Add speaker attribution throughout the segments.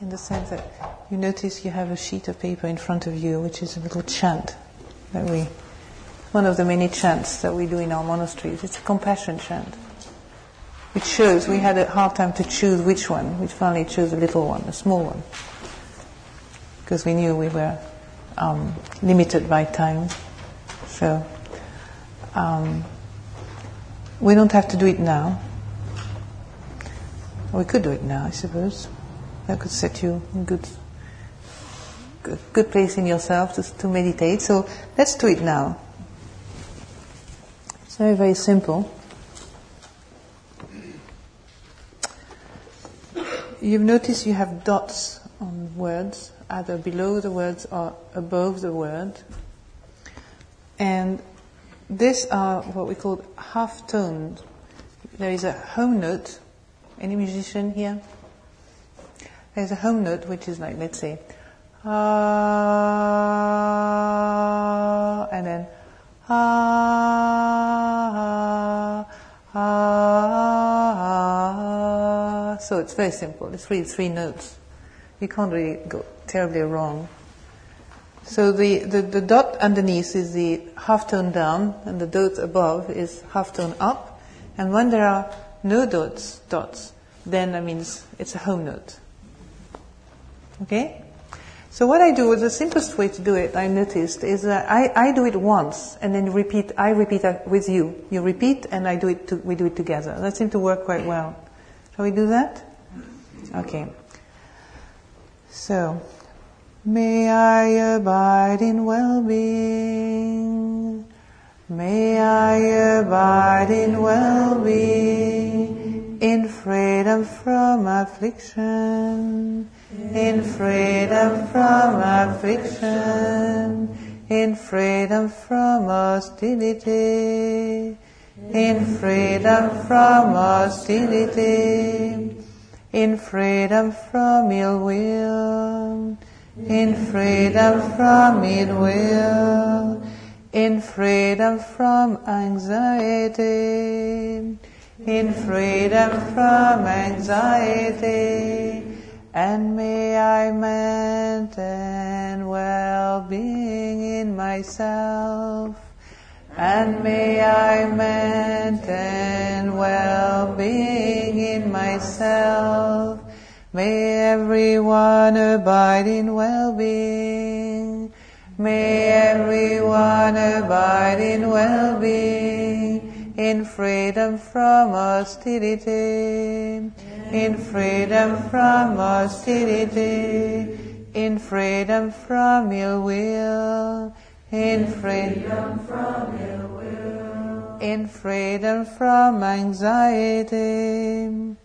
Speaker 1: in the sense that you notice you have a sheet of paper in front of you, which is a little chant that we, one of the many chants that we do in our monasteries. It's a compassion chant, which shows we had a hard time to choose which one. We finally chose a little one, a small one, because we knew we were um, limited by time. So um, we don't have to do it now. We could do it now, I suppose. That could set you in good, good, good place in yourself to, to meditate. So let's do it now. It's very, very simple. You've noticed you have dots on words, either below the words or above the word. And these are what we call half tones. There is a home note. Any musician here? There's a home note which is like, let's say, ah, and then ah, ah, ah. So it's very simple. It's really three notes. You can't really go terribly wrong. So the, the, the dot underneath is the half tone down, and the dot above is half tone up. And when there are no dots, dots, then that means it's a home note. Okay? So what I do, the simplest way to do it, I noticed, is that I, I do it once and then repeat, I repeat with you. You repeat and I do it, to, we do it together. That seemed to work quite well. Shall we do that? Okay. So, may I abide in well-being. May I abide in well-being, in freedom from affliction in freedom from affliction, in freedom from hostility, in freedom from hostility, in freedom from ill will, in freedom from ill will, in freedom from anxiety, in freedom from anxiety, and may I maintain well-being in myself, and may I maintain well-being in myself. May everyone abide in well-being. May everyone abide in well-being, in freedom from hostility in freedom from hostility, in freedom from ill will, in freedom from ill will, in freedom from anxiety, in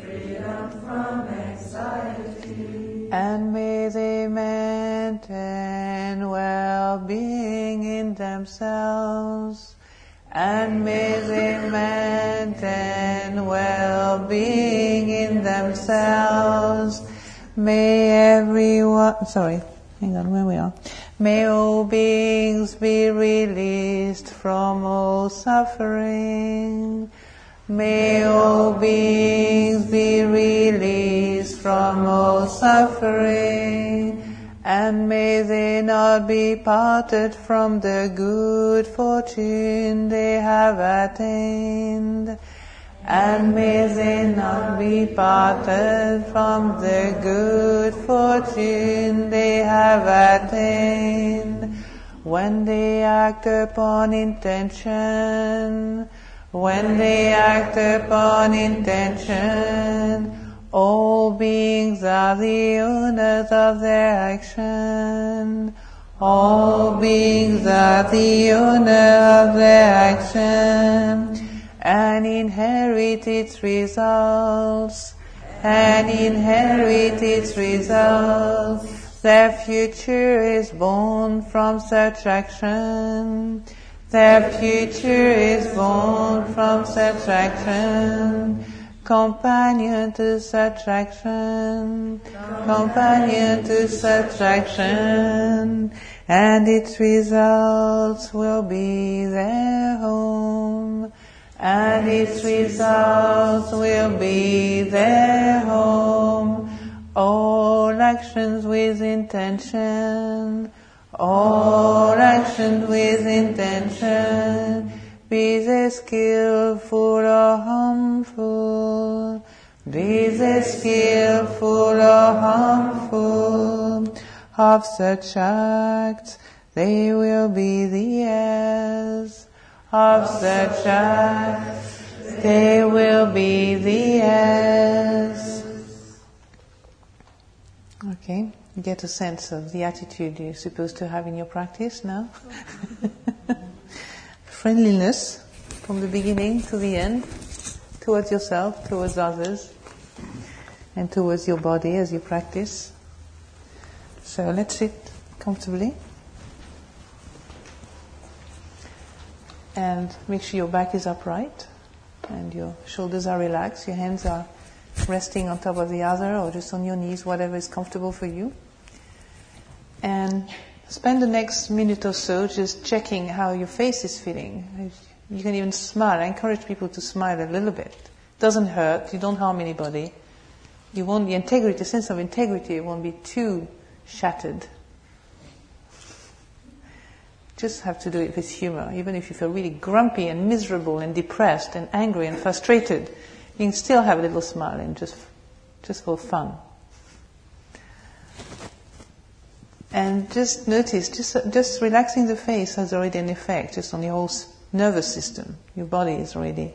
Speaker 1: freedom from anxiety, and may they maintain well-being in themselves and well-being in themselves. May everyone, sorry, hang on, where we are. May all beings be released from all suffering. May all beings be released from all suffering and may they not be parted from the good fortune they have attained. And may they not be parted from the good fortune they have attained. When they act upon intention, when they act upon intention, all beings are the owners of their action. All beings are the owner of their action and inherit its results. And inherit its results. Their future is born from such action. Their future is born from such action companion to subtraction, companion to subtraction, and its results will be their home, and its results will be their home. All actions with intention, all actions with intention, be they skillful or harmful, be they skillful or harmful, of such acts they will be the heirs. Of such acts they will be the heirs. Okay, get a sense of the attitude you're supposed to have in your practice now. Friendliness from the beginning to the end, towards yourself, towards others, and towards your body as you practice. So let's sit comfortably. And make sure your back is upright and your shoulders are relaxed, your hands are resting on top of the other or just on your knees, whatever is comfortable for you. And spend the next minute or so just checking how your face is feeling. You can even smile. I encourage people to smile a little bit. It doesn't hurt, you don't harm anybody. You won't, the integrity, the sense of integrity won't be too shattered. Just have to do it with humor. Even if you feel really grumpy and miserable and depressed and angry and frustrated, you can still have a little smile and just, just for fun. And just notice, just, just relaxing the face has already an effect just on your whole nervous system. Your body is already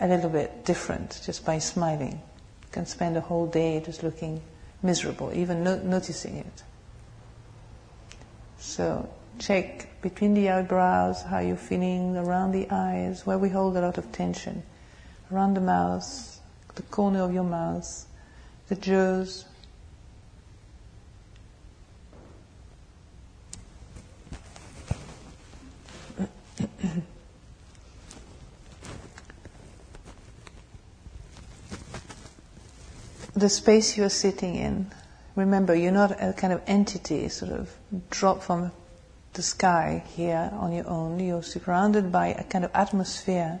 Speaker 1: a little bit different just by smiling. You can spend a whole day just looking miserable, even no- noticing it. So check between the eyebrows, how you're feeling around the eyes, where we hold a lot of tension, around the mouth, the corner of your mouth, the jaws. The space you're sitting in. Remember, you're not a kind of entity, sort of drop from the sky here on your own. You're surrounded by a kind of atmosphere.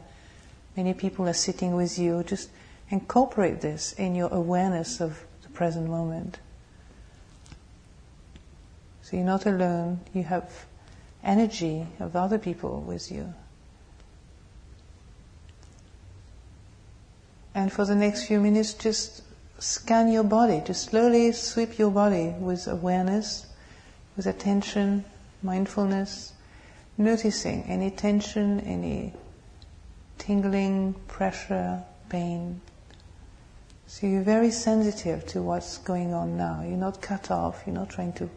Speaker 1: Many people are sitting with you. Just incorporate this in your awareness of the present moment. So you're not alone. You have energy of other people with you. And for the next few minutes, just scan your body. Just slowly sweep your body with awareness, with attention, mindfulness, noticing any tension, any tingling, pressure, pain. So you're very sensitive to what's going on now. You're not cut off, you're not trying to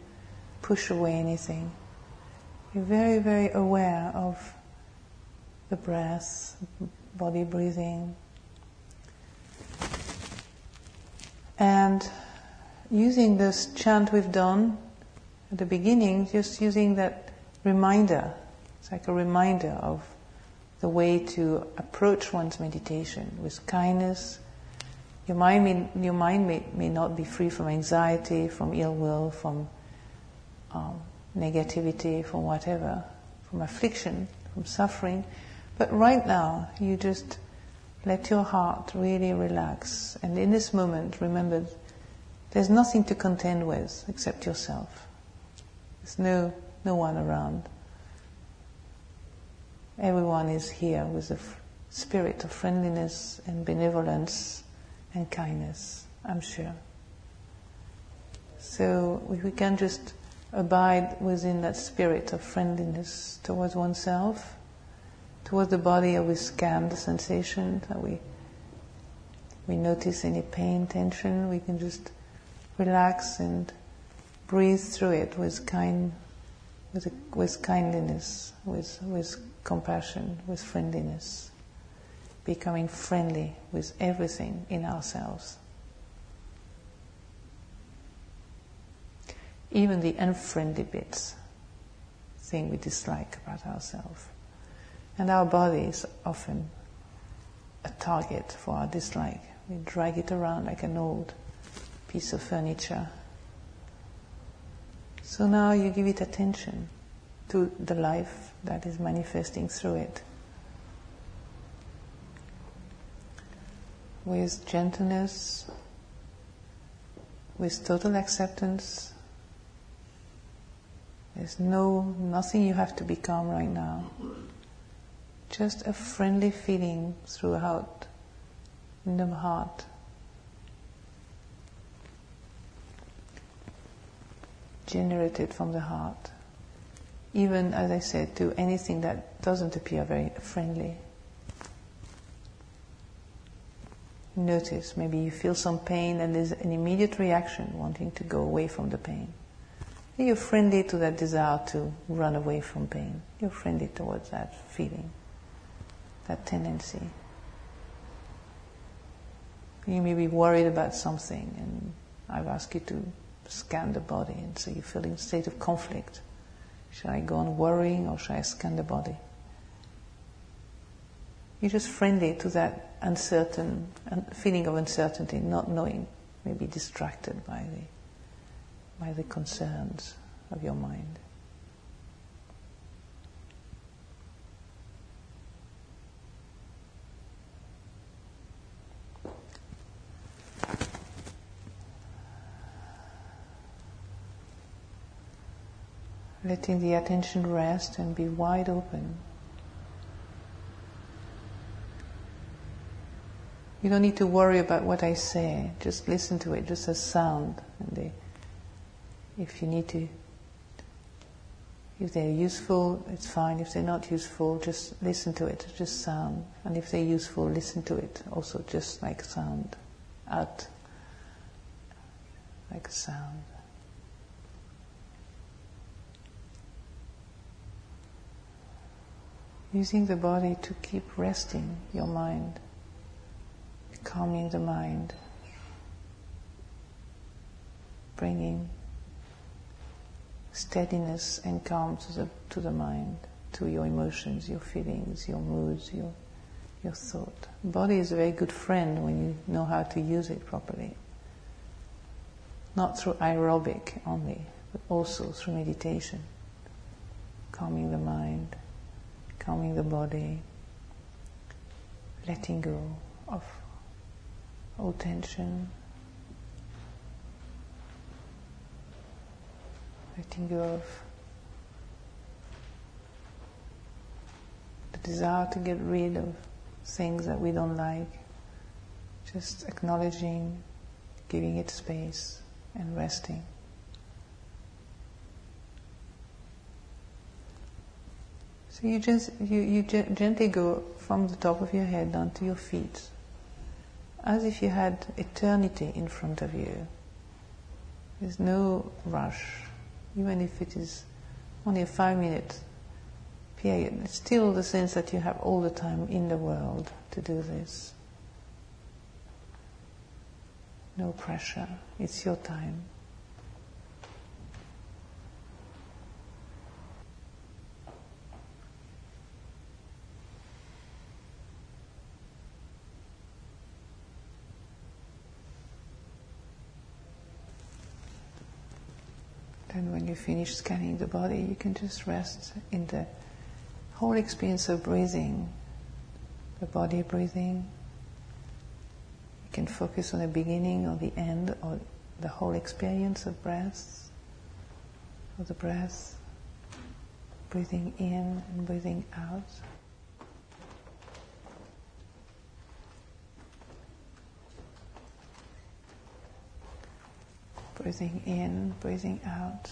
Speaker 1: push away anything. You're very, very aware of the breath, body breathing. And using this chant we've done, at the beginning, just using that reminder. It's like a reminder of the way to approach one's meditation with kindness. Your mind may, your mind may, may not be free from anxiety, from ill will, from um, negativity, from whatever, from affliction, from suffering. But right now, you just let your heart really relax. And in this moment, remember, there's nothing to contend with except yourself. There's no, no one around. Everyone is here with a spirit of friendliness and benevolence and kindness, I'm sure. So we can just abide within that spirit of friendliness towards oneself, towards the body, or we scan the sensation, that we we notice any pain, tension, we can just relax and breathe through it with kind, with, with kindliness, with, with compassion, with friendliness, becoming friendly with everything in ourselves. Even the unfriendly bits, thing we dislike about ourselves. And our body is often a target for our dislike. We drag it around like an old piece of furniture so now you give it attention to the life that is manifesting through it. With gentleness, with total acceptance. There's no nothing you have to become right now. Just a friendly feeling throughout in the heart. Generated from the heart. Even as I said, to anything that doesn't appear very friendly. Notice, maybe you feel some pain and there's an immediate reaction wanting to go away from the pain. You're friendly to that desire to run away from pain. You're friendly towards that feeling, that tendency. You may be worried about something, and I've asked you to scan the body, and so you feel in a state of conflict. Should I go on worrying or should I scan the body? You're just friendly to that uncertain feeling of uncertainty, not knowing, maybe distracted by the, by the concerns of your mind. letting the attention rest and be wide open. You don't need to worry about what I say, just listen to it just as sound. And they, if you need to, if they're useful, it's fine. If they're not useful, just listen to it, just sound. And if they're useful, listen to it also just like sound, out, like sound. using the body to keep resting your mind, calming the mind, bringing steadiness and calm to the, to the mind, to your emotions, your feelings, your moods, your, your thought. Body is a very good friend when you know how to use it properly. Not through aerobic only, but also through meditation, calming the mind calming the body, letting go of all tension, letting go of the desire to get rid of things that we don't like, just acknowledging, giving it space, and resting. So you just you, you gently go from the top of your head down to your feet, as if you had eternity in front of you. There's no rush, even if it is only a five minute period. It's still the sense that you have all the time in the world to do this. No pressure. It's your time. And when you finish scanning the body, you can just rest in the whole experience of breathing, the body breathing. You can focus on the beginning or the end or the whole experience of breath, of the breath, breathing in and breathing out. breathing in, breathing out.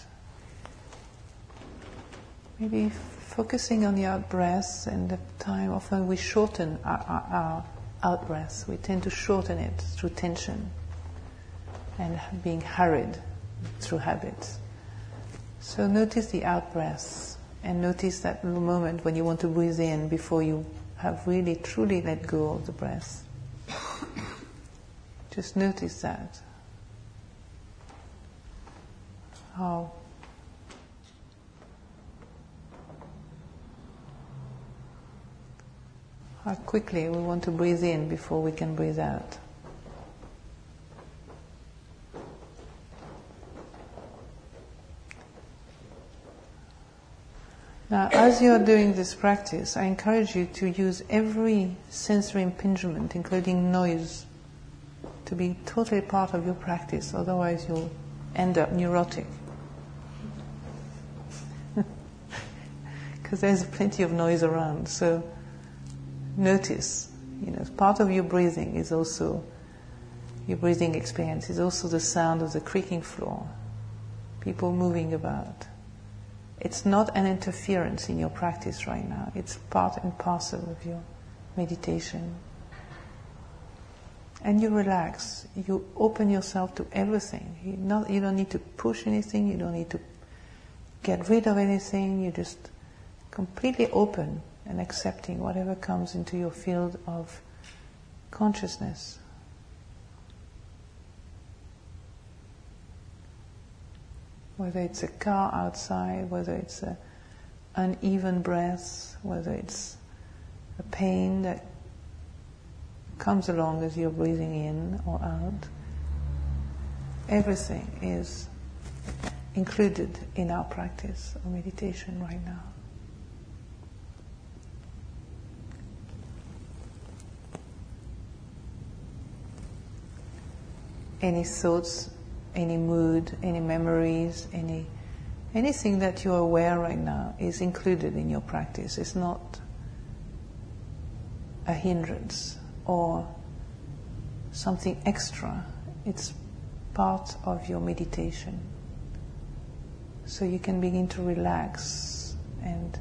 Speaker 1: Maybe focusing on the out breath and the time often we shorten our, our, our out. We tend to shorten it through tension and being hurried through habits. So notice the out breath and notice that moment when you want to breathe in before you have really truly let go of the breath. Just notice that how how quickly we want to breathe in before we can breathe out. Now, as you are doing this practice, I encourage you to use every sensory impingement, including noise, to be totally part of your practice, otherwise, you'll end up neurotic. Because there's plenty of noise around, so notice. You know, part of your breathing is also your breathing experience is also the sound of the creaking floor, people moving about. It's not an interference in your practice right now. It's part and parcel of your meditation. And you relax. You open yourself to everything. You, not, you don't need to push anything. You don't need to get rid of anything. You just completely open and accepting whatever comes into your field of consciousness. Whether it's a car outside, whether it's an uneven breath, whether it's a pain that comes along as you're breathing in or out. Everything is included in our practice of meditation right now. Any thoughts, any mood, any memories, any anything that you're aware right now is included in your practice. It's not a hindrance or something extra. It's part of your meditation. So you can begin to relax and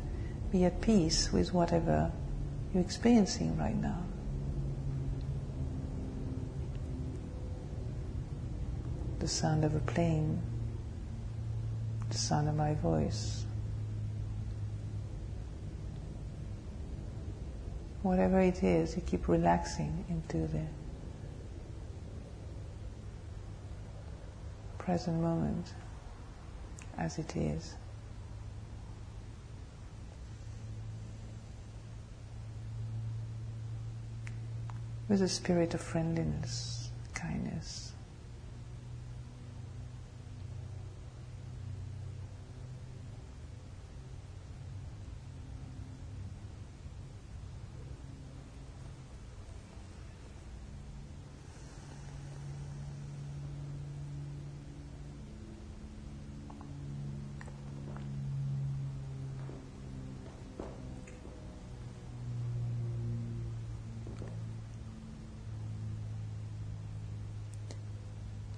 Speaker 1: be at peace with whatever you're experiencing right now. The sound of a plane, the sound of my voice. whatever it is, you keep relaxing into the present moment as it is. With a spirit of friendliness, kindness.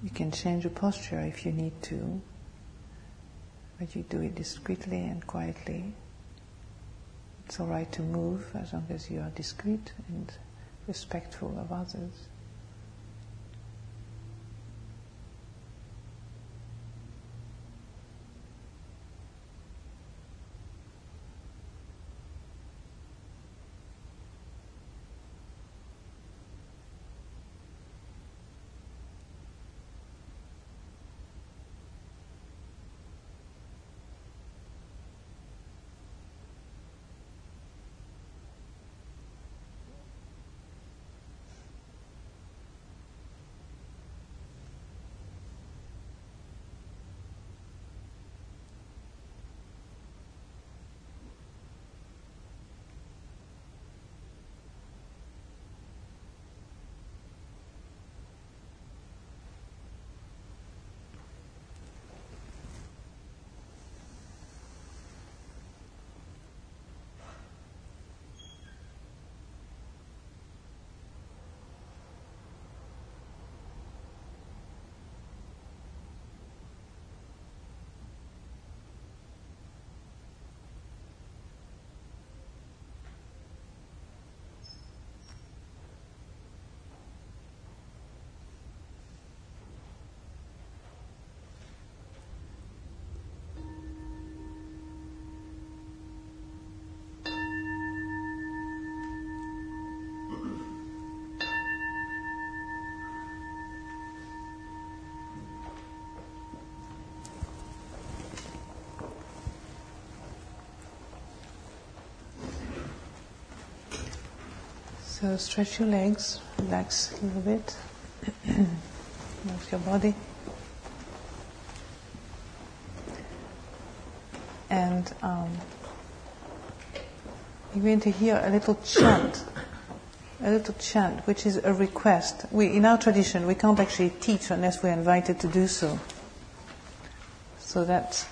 Speaker 1: You can change your posture if you need to, but you do it discreetly and quietly. It's all right to move as long as you are discreet and respectful of others. So stretch your legs, relax a little bit, move your body. And um, you're going to hear a little chant, a little chant, which is a request. We, in our tradition, we can't actually teach unless we're invited to do so. So that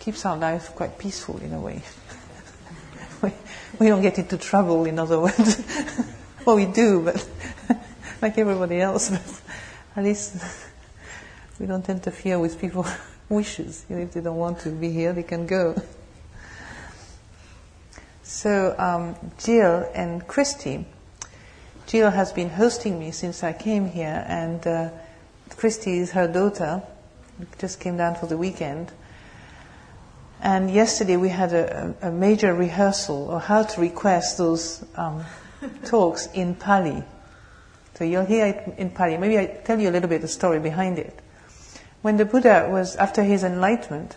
Speaker 1: keeps our life quite peaceful in a way. we, we don't get into trouble, in other words. well, we do, but like everybody else. But at least we don't interfere with people's wishes. If they don't want to be here, they can go. So um, Jill and Christy, Jill has been hosting me since I came here, and uh, Christy is her daughter. Just came down for the weekend. And yesterday we had a, a major rehearsal of how to request those um, talks in Pali. So you'll hear it in Pali. Maybe I tell you a little bit the story behind it. When the Buddha was, after his enlightenment,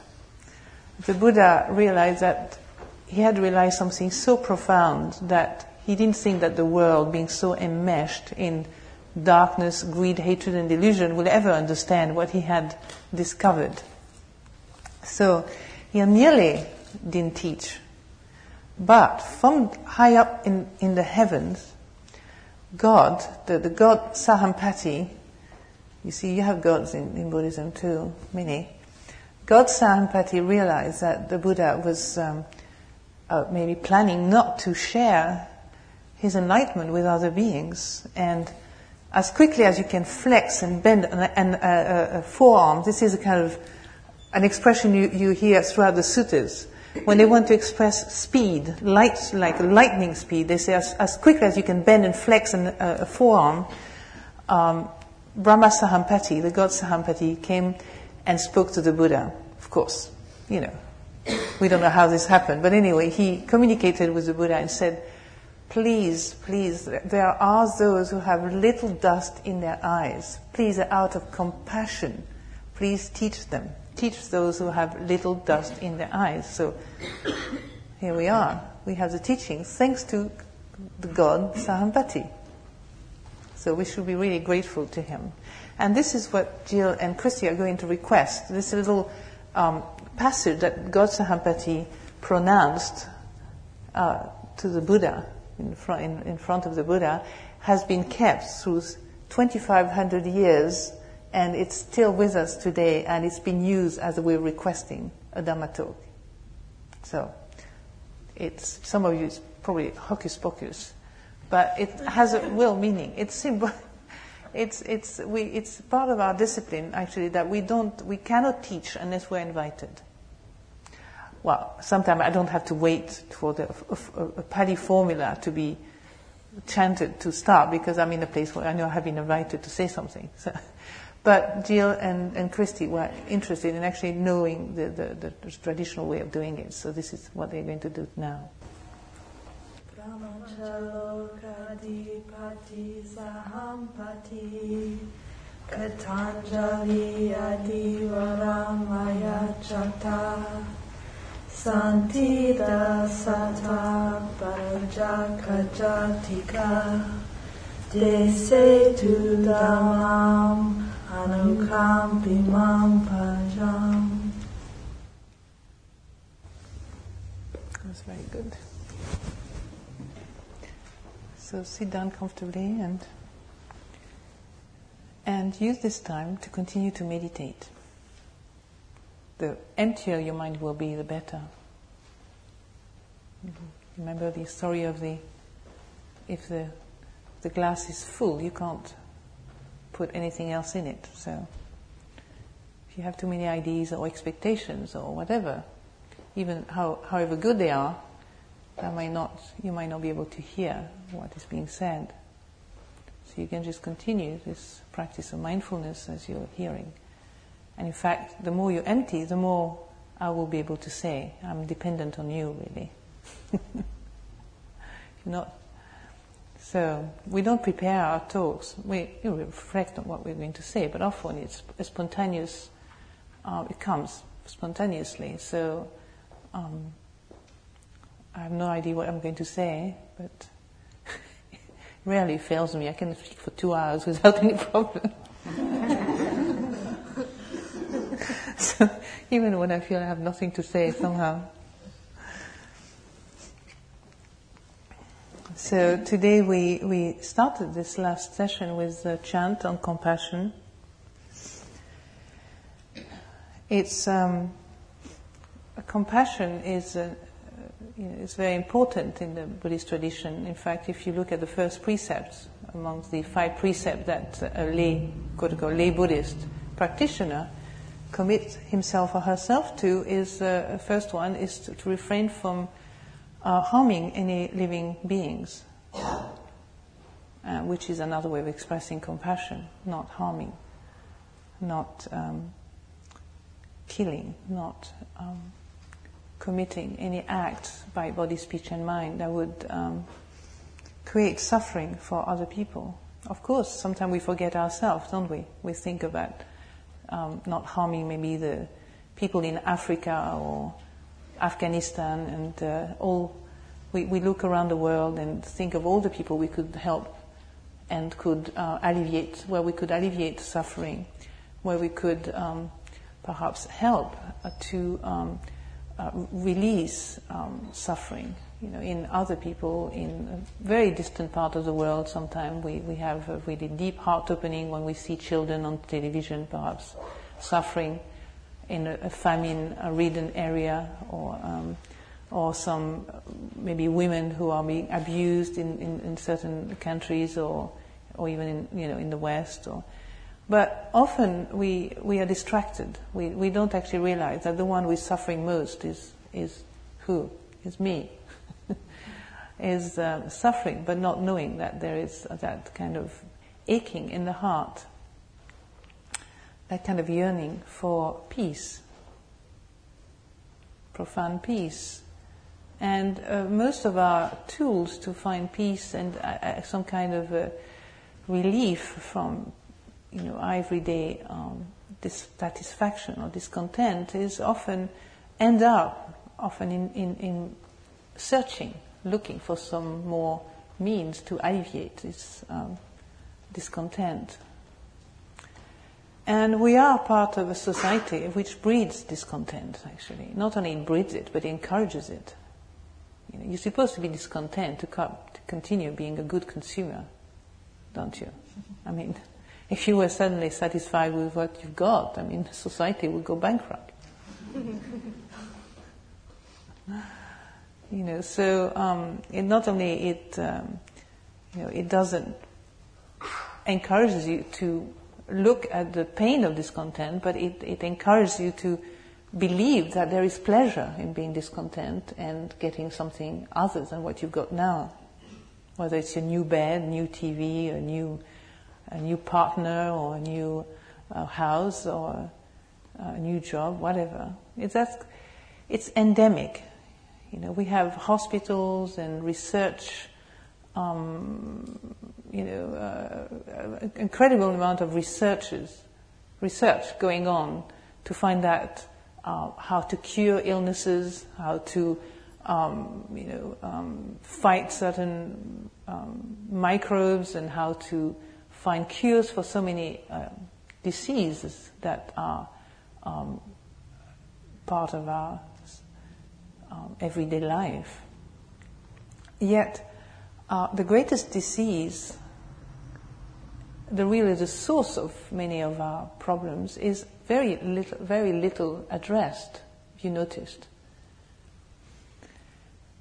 Speaker 1: the Buddha realized that he had realized something so profound that he didn't think that the world, being so enmeshed in darkness, greed, hatred, and delusion, will ever understand what he had discovered. So he nearly didn't teach. But from high up in, in the heavens, God, the, the God Sahampati, you see, you have gods in, in Buddhism too, many. God Sahampati realized that the Buddha was um, uh, maybe planning not to share his enlightenment with other beings. And as quickly as you can flex and bend an, a, forearm, this is a kind of an expression you, you hear throughout the suttas. When they want to express speed, light, like lightning speed, they say as, as quickly as you can bend and flex an, a, a forearm, um, Brahma Sahampati, the god Sahampati, came and spoke to the Buddha. Of course, you know, we don't know how this happened, but anyway, he communicated with the Buddha and said, Please, please, there are those who have little dust in their eyes. Please, out of compassion, please teach them. Teach those who have little dust in their eyes. So here we are. We have the teachings thanks to the god Sahampati. So we should be really grateful to him. And this is what Jill and Christy are going to request. This little um, passage that God Sahampati pronounced uh, to the Buddha in front, in, in front of the Buddha has been kept through 2,500 years and it's still with us today and it's been used as we're requesting a Dhamma talk. So, it's, some of you, it's probably hocus pocus, but it has a real meaning. It's simple. It's, it's, we, it's part of our discipline, actually, that we don't, we cannot teach unless we're invited well, sometimes I don't have to wait for the a, a Pali formula to be chanted to start because I'm in a place where I know I have been invited to say something. So, but Jill and, and Christy were interested in actually knowing the, the, the, traditional way of doing it. So this is what they're going to do now. Chata Santita Sata That's very good. So sit down comfortably and and use this time to continue to meditate the emptier your mind will be, the better. Remember the story of the if the the glass is full, you can't put anything else in it. So if you have too many ideas or expectations or whatever, even how, however good they are, that might not you might not be able to hear what is being said. So you can just continue this practice of mindfulness as you're hearing. And in fact, the more you empty, the more I will be able to say, I'm dependent on you, really. You're not. So we don't prepare our talks. We you know, reflect on what we're going to say, but often it's spontaneous. Uh, it comes spontaneously. So um, I have no idea what I'm going to say, but it rarely fails me. I can speak for two hours without any problem. so even when I feel I have nothing to say, somehow. So today we, we started this last session with a chant on compassion. It's um, compassion is uh, is very important in the Buddhist tradition. In fact, if you look at the first precepts amongst the five precepts that a lay, quote lay Buddhist practitioner commits himself or herself to, is uh, the first one is to, to refrain from uh, harming any living beings, uh, which is another way of expressing compassion, not harming, not um, killing, not um, committing any act by body, speech, and mind that would um, create suffering for other people. Of course, sometimes we forget ourselves, don't we? We think about um, not harming maybe the people in Africa or Afghanistan and uh, all. We, we look around the world and think of all the people we could help and could uh, alleviate, where we could alleviate suffering, where we could um, perhaps help uh, to um, uh, release um, suffering. You know, in other people in a very distant part of the world, sometimes we, we have a really deep heart opening when we see children on television, perhaps suffering in a, a famine-ridden area, or um, or some maybe women who are being abused in, in, in, certain countries, or or even in you know in the West, or but often we, we are distracted. We, we don't actually realize that the one who is suffering most is, is who? Is me. is uh, suffering, but not knowing that there is that kind of aching in the heart, that kind of yearning for peace, profound peace. And uh, most of our tools to find peace and uh, uh some kind of uh, relief from you know, everyday um, dissatisfaction or discontent is often end up often in, in, in searching, looking for some more means to alleviate this um, discontent. And we are part of a society which breeds discontent, actually. Not only it breeds it, but it encourages it. You know, you're supposed to be discontent to, co- to continue being a good consumer, don't you? I mean, if you were suddenly satisfied with what you've got, I mean, society would go bankrupt. you know, so um, it not only it, um, you know, it doesn't encourages you to look at the pain of discontent, but it, it encourages you to believe that there is pleasure in being discontent and getting something other than what you've got now. Whether it's a new bed, new TV, a new a new partner or a new uh, house or a new job, whatever. It's, that's, it's endemic. You know, we have hospitals and research, um, you know, uh, incredible amount of researchers, research going on to find out uh, how to cure illnesses, how to, um, you know, um, fight certain um, microbes, and how to find cures for so many uh, diseases that are um, part of our um, everyday life. Yet, uh, the greatest disease, the really the source of many of our problems, is very little, very little addressed. You noticed.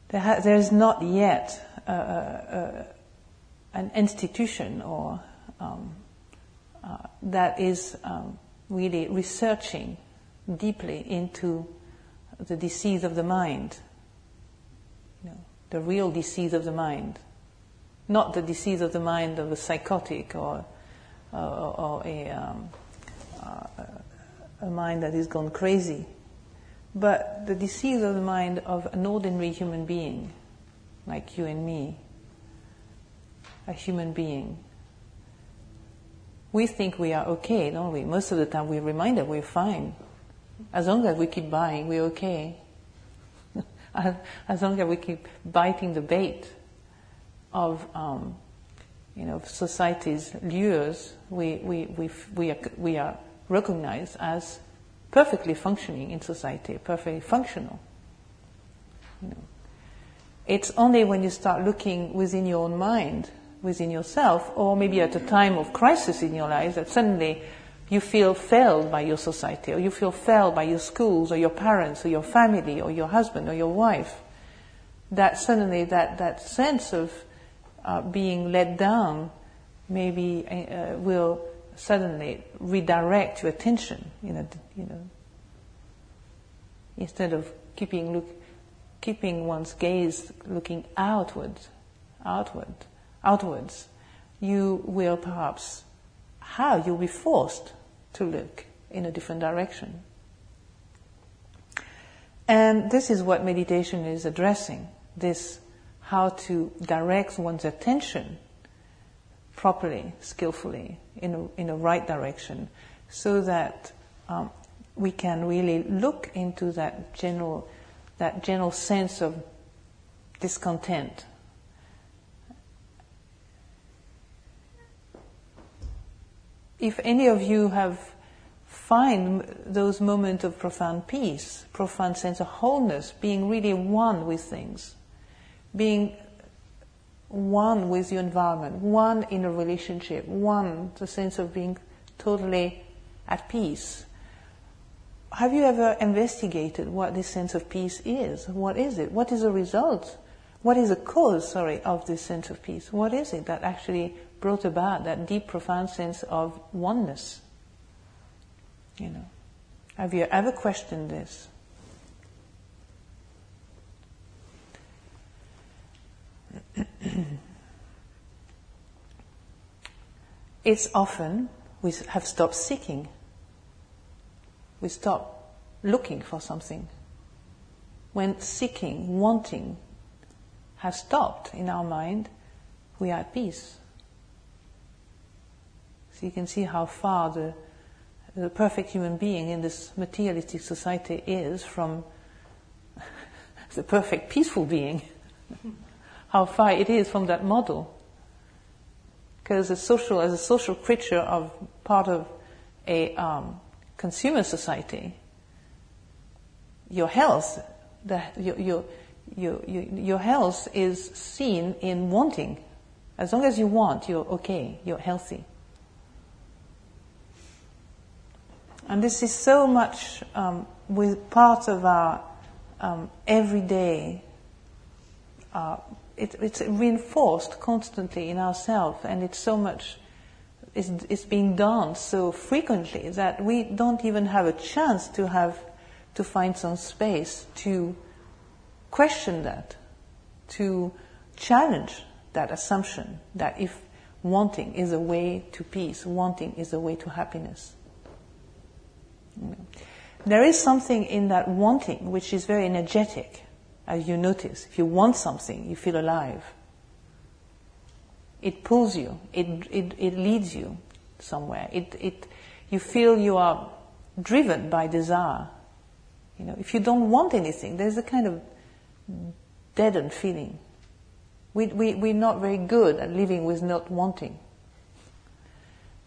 Speaker 1: There, ha- there is not yet uh, uh, uh an institution or um, uh, that is um, really researching deeply into the disease of the mind, you know, the real disease of the mind, not the disease of the mind of a psychotic or, or a, um, uh, a mind that has gone crazy, but the disease of the mind of an ordinary human being, like you and me, a human being we think we are okay, don't we? Most of the time we're reminded we're fine. As long as we keep buying, we're okay. as long as we keep biting the bait of, um, you know, society's lures, we, we, we, we, are, we are recognized as perfectly functioning in society, perfectly functional. You know. It's only when you start looking within your own mind, within yourself, or maybe at a time of crisis in your life that suddenly you feel failed by your society, or you feel failed by your schools, or your parents, or your family, or your husband, or your wife. That suddenly, that, that sense of uh, being let down maybe uh, will suddenly redirect your attention, you know, you know, instead of keeping look, keeping one's gaze looking outward, outward, outwards, you will perhaps how you'll be forced to look in a different direction. And this is what meditation is addressing this how to direct one's attention properly, skillfully, in a, in a right direction, so that um, we can really look into that general, that general sense of discontent. If any of you have find those moments of profound peace, profound sense of wholeness, being really one with things, being one with your environment, one in a relationship, one, the sense of being totally at peace. Have you ever investigated what this sense of peace is? What is it? What is the result? What is the cause, sorry, of this sense of peace? What is it that actually brought about that deep, profound sense of oneness? You know, have you ever questioned this? it's often we have stopped seeking. We stop looking for something. When seeking, wanting has stopped in our mind, we are at peace. So you can see how far the, the perfect human being in this materialistic society is from the perfect peaceful being. how far it is from that model. Because as social, as a social creature of part of a um, consumer society, your health, the, your, your, your, your health is seen in wanting. As long as you want, you're okay, you're healthy. And this is so much um, with part of our um, everyday uh, it, it's reinforced constantly in ourselves, and it's so much, it's, it's being done so frequently that we don't even have a chance to have, to find some space to question that, to challenge that assumption that if wanting is a way to peace, wanting is a way to happiness. There is something in that wanting which is very energetic as you notice. If you want something, you feel alive. It pulls you, it, it, it leads you somewhere. It, it, you feel you are driven by desire. You know, if you don't want anything, there's a kind of deadened feeling. We, we, we're not very good at living with not wanting.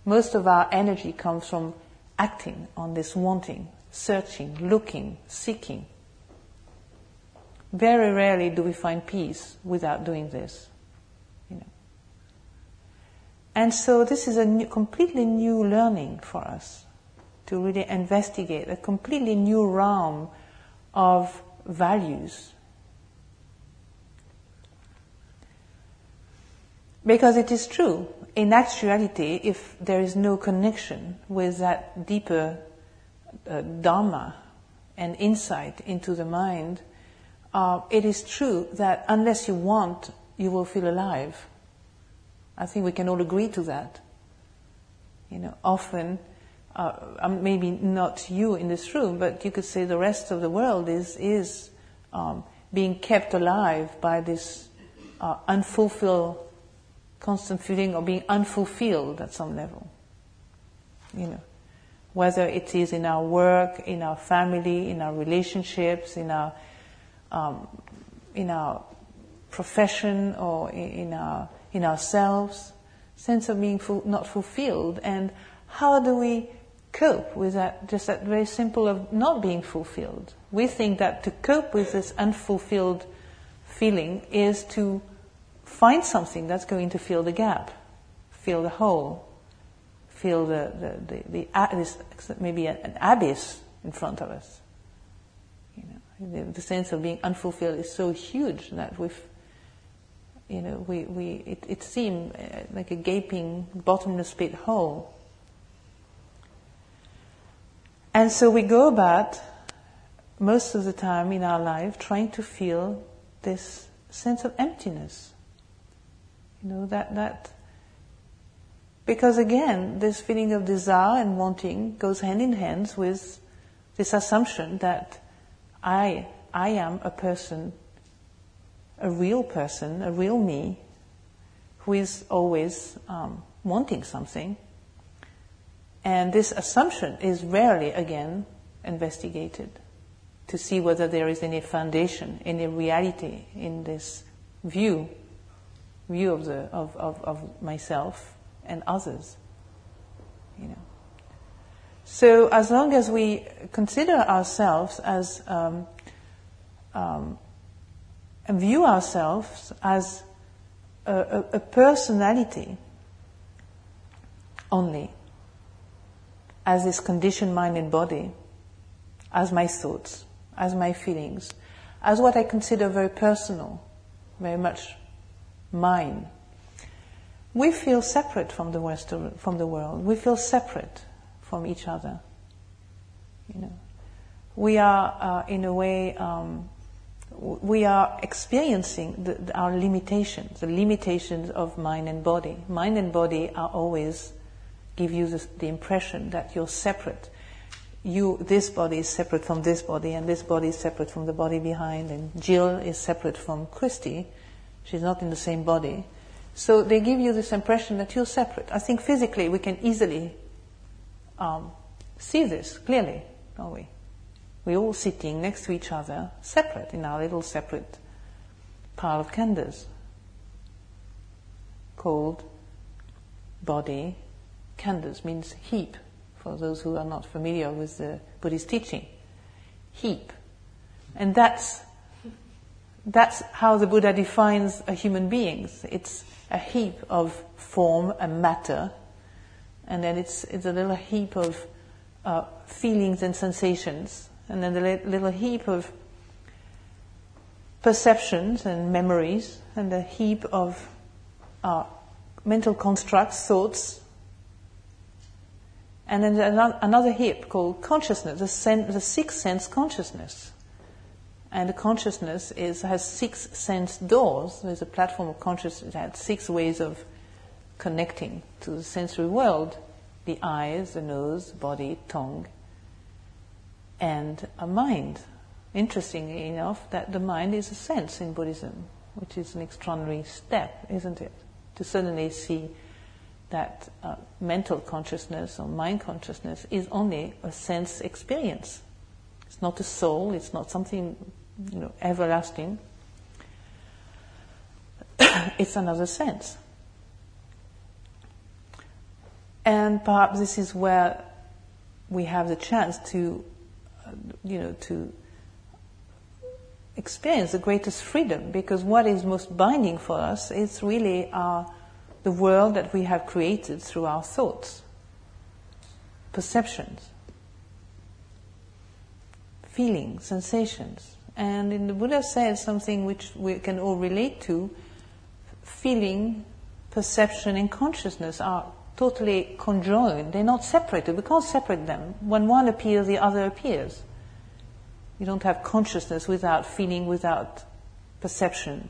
Speaker 1: Most of our energy comes from acting on this wanting, searching, looking, seeking. Very rarely do we find peace without doing this. You know. And so this is a new, completely new learning for us to really investigate a completely new realm of values. Because it is true, in actuality, if there is no connection with that deeper uh, Dharma and insight into the mind, uh, it is true that unless you want, you will feel alive. I think we can all agree to that. You know, often, uh, um, maybe not you in this room, but you could say the rest of the world is is um, being kept alive by this uh, unfulfilled, constant feeling of being unfulfilled at some level. You know, whether it is in our work, in our family, in our relationships, in our um, in our profession or in our in ourselves, sense of being not fulfilled, and how do we cope with that? Just that very simple of not being fulfilled. We think that to cope with this unfulfilled feeling is to find something that's going to fill the gap, fill the hole, fill the, the, the, the this, maybe an abyss in front of us. The, the sense of being unfulfilled is so huge that we've, you know, we, we, it, it uh, like a gaping bottomless pit hole. And so we go about most of the time in our life trying to feel this sense of emptiness. You know, that, that, because again, this feeling of desire and wanting goes hand in hand with this assumption that I, I am a person, a real person, a real me, who is always um, wanting something. And this assumption is rarely, again, investigated to see whether there is any foundation, any reality in this view, view of, the, of, of, of myself and others. You know. So as long as we consider ourselves as um, um, and view ourselves as a, a, a personality only, as this conditioned mind and body, as my thoughts, as my feelings, as what I consider very personal, very much mine. We feel separate from the of, from the world. We feel separate from each other. You know, we are uh, in a way um, we are experiencing the, the, our limitations, the limitations of mind and body. Mind and body are always give you the, the impression that you're separate you, this body is separate from this body, and this body is separate from the body behind, and Jill is separate from Christy. She's not in the same body. So they give you this impression that you're separate. I think physically we can easily um, see this clearly, don't we? We're all sitting next to each other, separate in our little separate pile of khandhas called body. Khandhas means heap, for those who are not familiar with the Buddhist teaching. Heap. And that's, that's how the Buddha defines a human being. It's a heap of form and matter, and then it's, it's a little heap of uh, feelings and sensations, and then a little heap of perceptions and memories, and a heap of uh, mental constructs, thoughts, and then another heap called consciousness, the, sen- the sixth sense consciousness. And the consciousness is, has six sense doors. There's a platform of consciousness that has six ways of connecting to the sensory world the eyes, the nose, body, tongue, and a mind. Interestingly enough, that the mind is a sense in Buddhism, which is an extraordinary step, isn't it? To suddenly see that uh, mental consciousness or mind consciousness is only a sense experience. It's not a soul, it's not something you know, everlasting. it's another sense. And perhaps this is where we have the chance to, uh, you know, to experience the greatest freedom because what is most binding for us is really our the world that we have created through our thoughts, perceptions, feelings, sensations. And in the Buddha says something which we can all relate to feeling, perception, and consciousness are totally conjoined. They're not separated. We can't separate them. When one appears, the other appears. You don't have consciousness without feeling, without perception.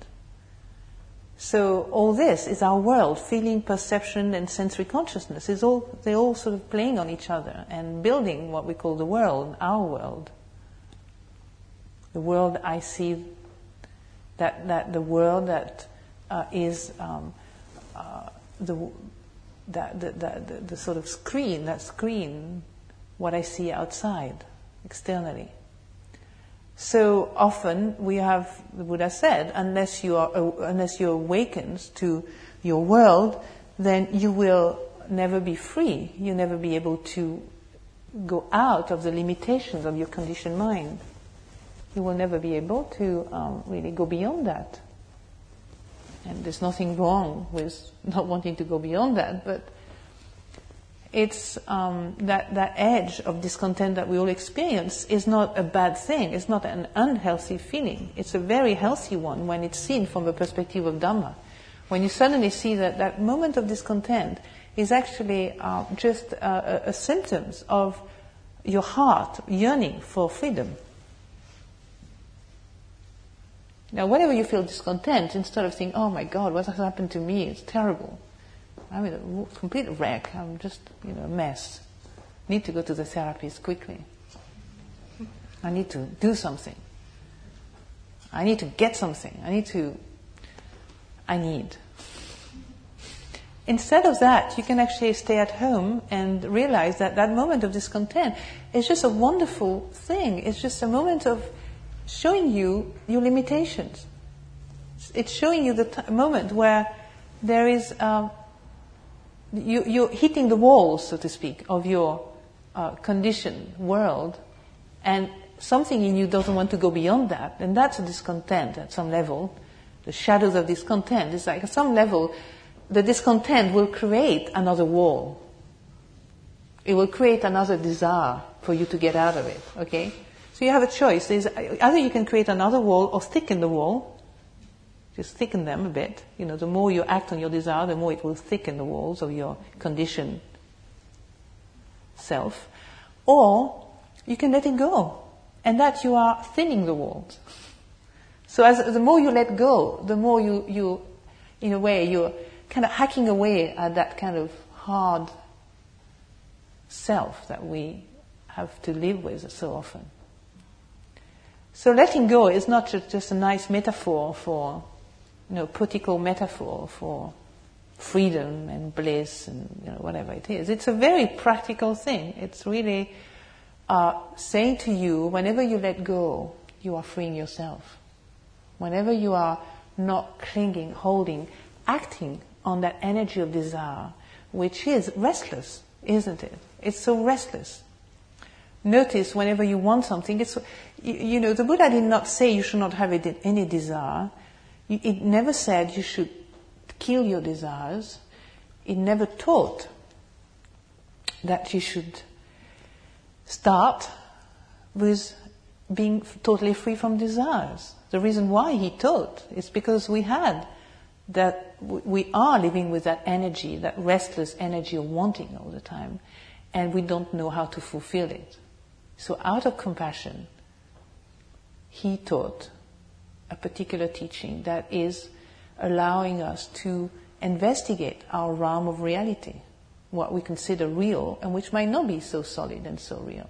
Speaker 1: So all this is our world, feeling, perception, and sensory consciousness. Is all they're all sort of playing on each other and building what we call the world, our world. The world I see, that that the world that uh, is um, uh, the, that, the, the, the, sort of screen, that screen, what I see outside, externally. So often we have, the Buddha said, unless you are, uh, unless you awaken to your world, then you will never be free. You'll never be able to go out of the limitations of your conditioned mind. you will never be able to um, really go beyond that. And there's nothing wrong with not wanting to go beyond that, but it's um, that that edge of discontent that we all experience is not a bad thing. It's not an unhealthy feeling. It's a very healthy one when it's seen from the perspective of Dhamma. When you suddenly see that that moment of discontent is actually uh, just a, a, a symptoms of your heart yearning for freedom. Now, whenever you feel discontent, instead of thinking, "Oh my God, what has happened to me? It's terrible," I'm a complete wreck. I'm just, you know, a mess. Need to go to the therapist quickly. I need to do something. I need to get something. I need to, I need. Instead of that, you can actually stay at home and realize that that moment of discontent is just a wonderful thing. It's just a moment of showing you your limitations. It's showing you the t- moment where there is um, you, you're hitting the walls, so to speak, of your uh, conditioned world, and something in you doesn't want to go beyond that, and that's a discontent at some level. The shadows of discontent. is like at some level, the discontent will create another wall. It will create another desire for you to get out of it, okay? So you have a choice. There's, either you can create another wall or thicken the wall, just thicken them a bit. You know, the more you act on your desire, the more it will thicken the walls of your conditioned self. Or you can let it go, and that you are thinning the walls. So as the more you let go, the more you, you in a way, you're kind of hacking away at that kind of hard self that we have to live with so often. So letting go is not just a nice metaphor for you know, poetical metaphor for freedom and bliss and you know, whatever it is. It's a very practical thing. It's really uh, saying to you, whenever you let go, you are freeing yourself. Whenever you are not clinging, holding, acting on that energy of desire, which is restless, isn't it? It's so restless. Notice whenever you want something, it's, you, you know, the Buddha did not say you should not have any desire. It never said you should kill your desires. It never taught that you should start with being totally free from desires. The reason why he taught is because we had that we are living with that energy, that restless energy of wanting all the time, and we don't know how to fulfill it. So, out of compassion, he taught a particular teaching that is allowing us to investigate our realm of reality, what we consider real and which might not be so solid and so real.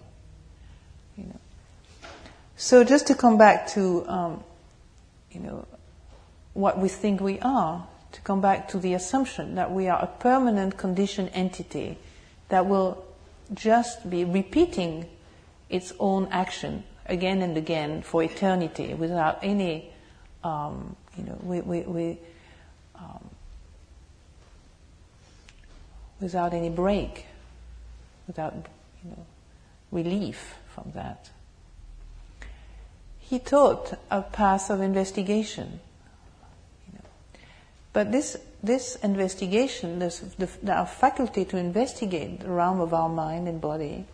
Speaker 1: You know. So just to come back to, um, you know, what we think we are, to come back to the assumption that we are a permanent conditioned entity that will just be repeating its own action again and again for eternity without any, um, you know, we, we, we um, without any break, without, you know, relief from that. He taught a path of investigation. You know. But this, this investigation, this, the, our faculty to investigate the realm of our mind and body,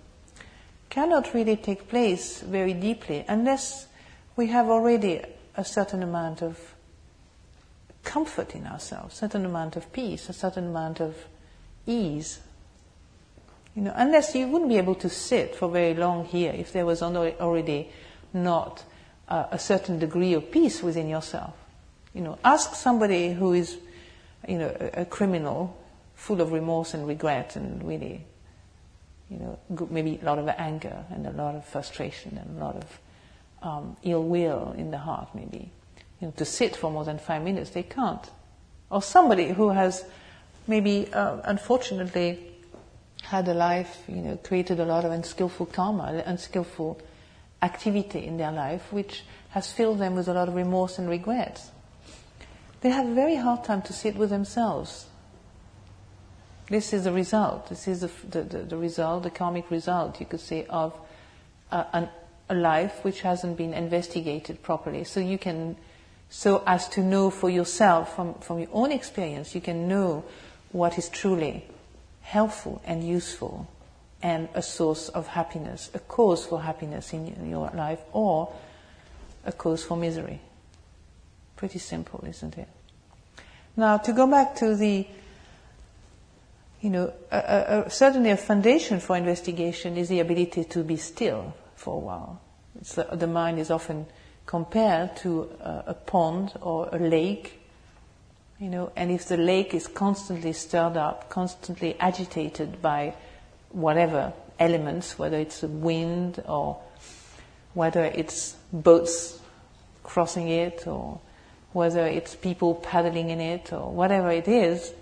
Speaker 1: cannot really take place very deeply unless we have already a certain amount of comfort in ourselves, a certain amount of peace, a certain amount of ease. You know, unless you wouldn't be able to sit for very long here if there was already not uh, a certain degree of peace within yourself. You know, ask somebody who is, you know, a, a criminal, full of remorse and regret and really you know, maybe a lot of anger and a lot of frustration and a lot of um, ill will in the heart, maybe. You know, to sit for more than five minutes, they can't. Or somebody who has maybe, uh, unfortunately, had a life, you know, created a lot of unskillful karma, unskillful activity in their life, which has filled them with a lot of remorse and regrets. They have a very hard time to sit with themselves this is the result. This is the, the, the, the result, the karmic result, you could say, of uh, an a life which hasn't been investigated properly. So you can, so as to know for yourself from, from your own experience, you can know what is truly helpful and useful and a source of happiness, a cause for happiness in your life, or a cause for misery. Pretty simple, isn't it? Now, to go back to the, you know, a, a, certainly a foundation for investigation is the ability to be still for a while. The, the, mind is often compared to a, a pond or a lake, you know, and if the lake is constantly stirred up, constantly agitated by whatever elements, whether it's the wind or whether it's boats crossing it or whether it's people paddling in it or whatever it is,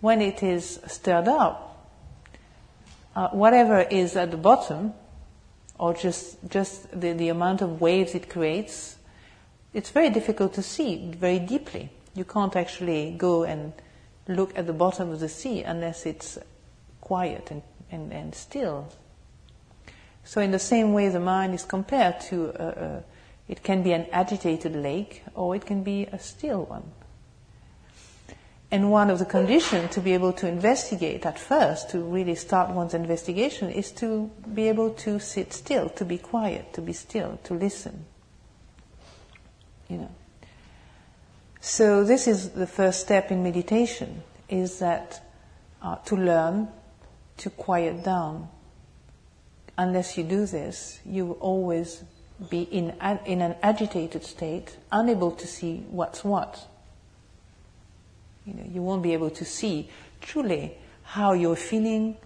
Speaker 1: when it is stirred up, uh, whatever is at the bottom, or just just the, the amount of waves it creates, it's very difficult to see very deeply. You can't actually go and look at the bottom of the sea unless it's quiet and, and, and still. So, in the same way, the mind is compared to a, a it can be an agitated lake or it can be a still one. And one of the conditions to be able to investigate at first, to really start one's investigation, is to be able to sit still, to be quiet, to be still, to listen. You know. So this is the first step in meditation, is that uh, to learn to quiet down. Unless you do this, you will always be in, in an agitated state, unable to see what's what. You know, you won't be able to see truly how you're feeling,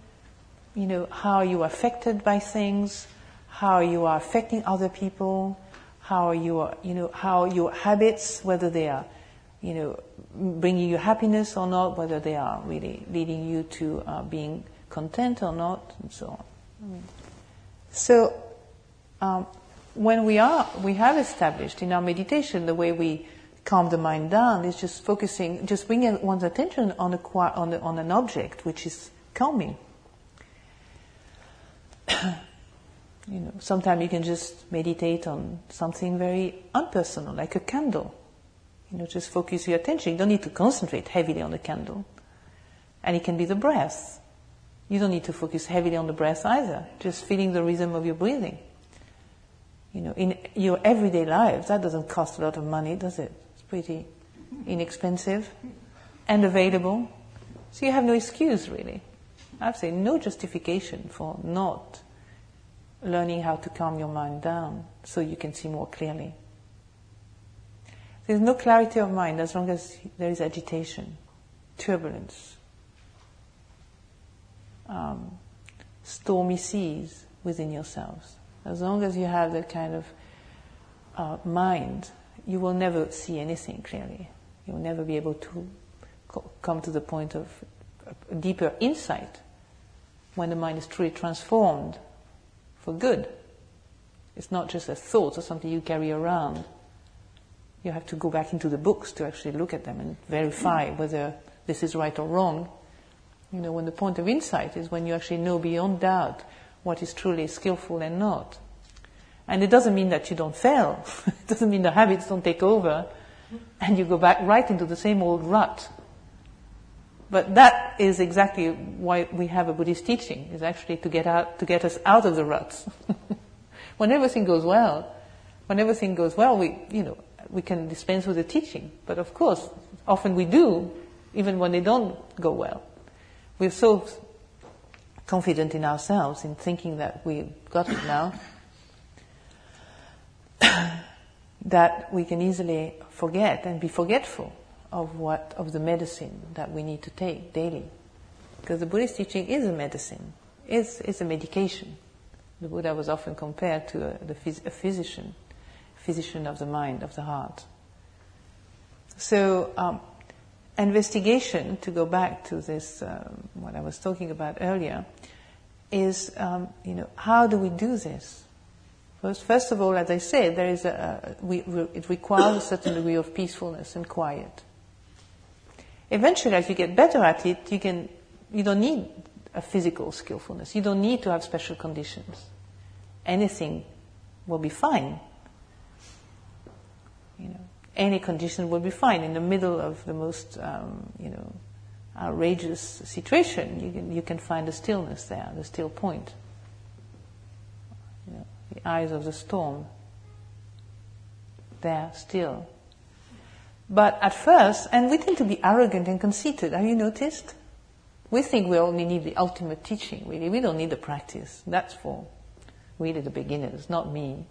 Speaker 1: you know, how you are affected by things, how you are affecting other people, how you are, you know, how your habits, whether they are, you know, bringing you happiness or not, whether they are really leading you to uh, being content or not, and so on. So, um, when we are, we have established in our meditation the way we calm the mind down is just focusing, just bringing one's attention on, a, on, on an object which is calming. you know, sometimes you can just meditate on something very unpersonal, like a candle. You know, just focus your attention. You don't need to concentrate heavily on the candle. And it can be the breath. You don't need to focus heavily on the breath either. Just feeling the rhythm of your breathing you know, in your everyday life, that doesn't cost a lot of money, does it? Pretty inexpensive and available. So you have no excuse, really. I'd say no justification for not learning how to calm your mind down so you can see more clearly. There's no clarity of mind as long as there is agitation, turbulence, um, stormy seas within yourselves. As long as you have that kind of uh, mind, you will never see anything clearly. You will never be able to co- come to the point of deeper insight when the mind is truly transformed for good. It's not just a thought or something you carry around. You have to go back into the books to actually look at them and verify mm. whether this is right or wrong. You know, when the point of insight is when you actually know beyond doubt what is truly skillful and not. And it doesn't mean that you don't fail. it doesn't mean the habits don't take over and you go back right into the same old rut. But that is exactly why we have a Buddhist teaching, is actually to get out, to get us out of the ruts. when everything goes well, when everything goes well, we, you know, we can dispense with the teaching. But of course, often we do, even when they don't go well. We're so confident in ourselves in thinking that we've got it now that we can easily forget and be forgetful of what of the medicine that we need to take daily. Because the buddhist teaching is a medicine. Is is a medication. The buddha was often compared to a, the, a physician physician of the mind of the heart. So um, investigation, to go back to this, um, what I was talking about earlier, is, um, you know, how do we do this? First, first of all, as I said, there is a, we, it requires a certain degree of peacefulness and quiet. Eventually, as you get better at it, you can, you don't need a physical skillfulness. You don't need to have special conditions. Anything will be fine. You know, any condition will be fine. In the middle of the most, um, you know, outrageous situation, you can, you can find a stillness there, the still point. Eyes of the storm. There, still. But at first, and we tend to be arrogant and conceited, have you noticed? We think we only need the ultimate teaching, really. We don't need the practice. That's for really the beginners, not me.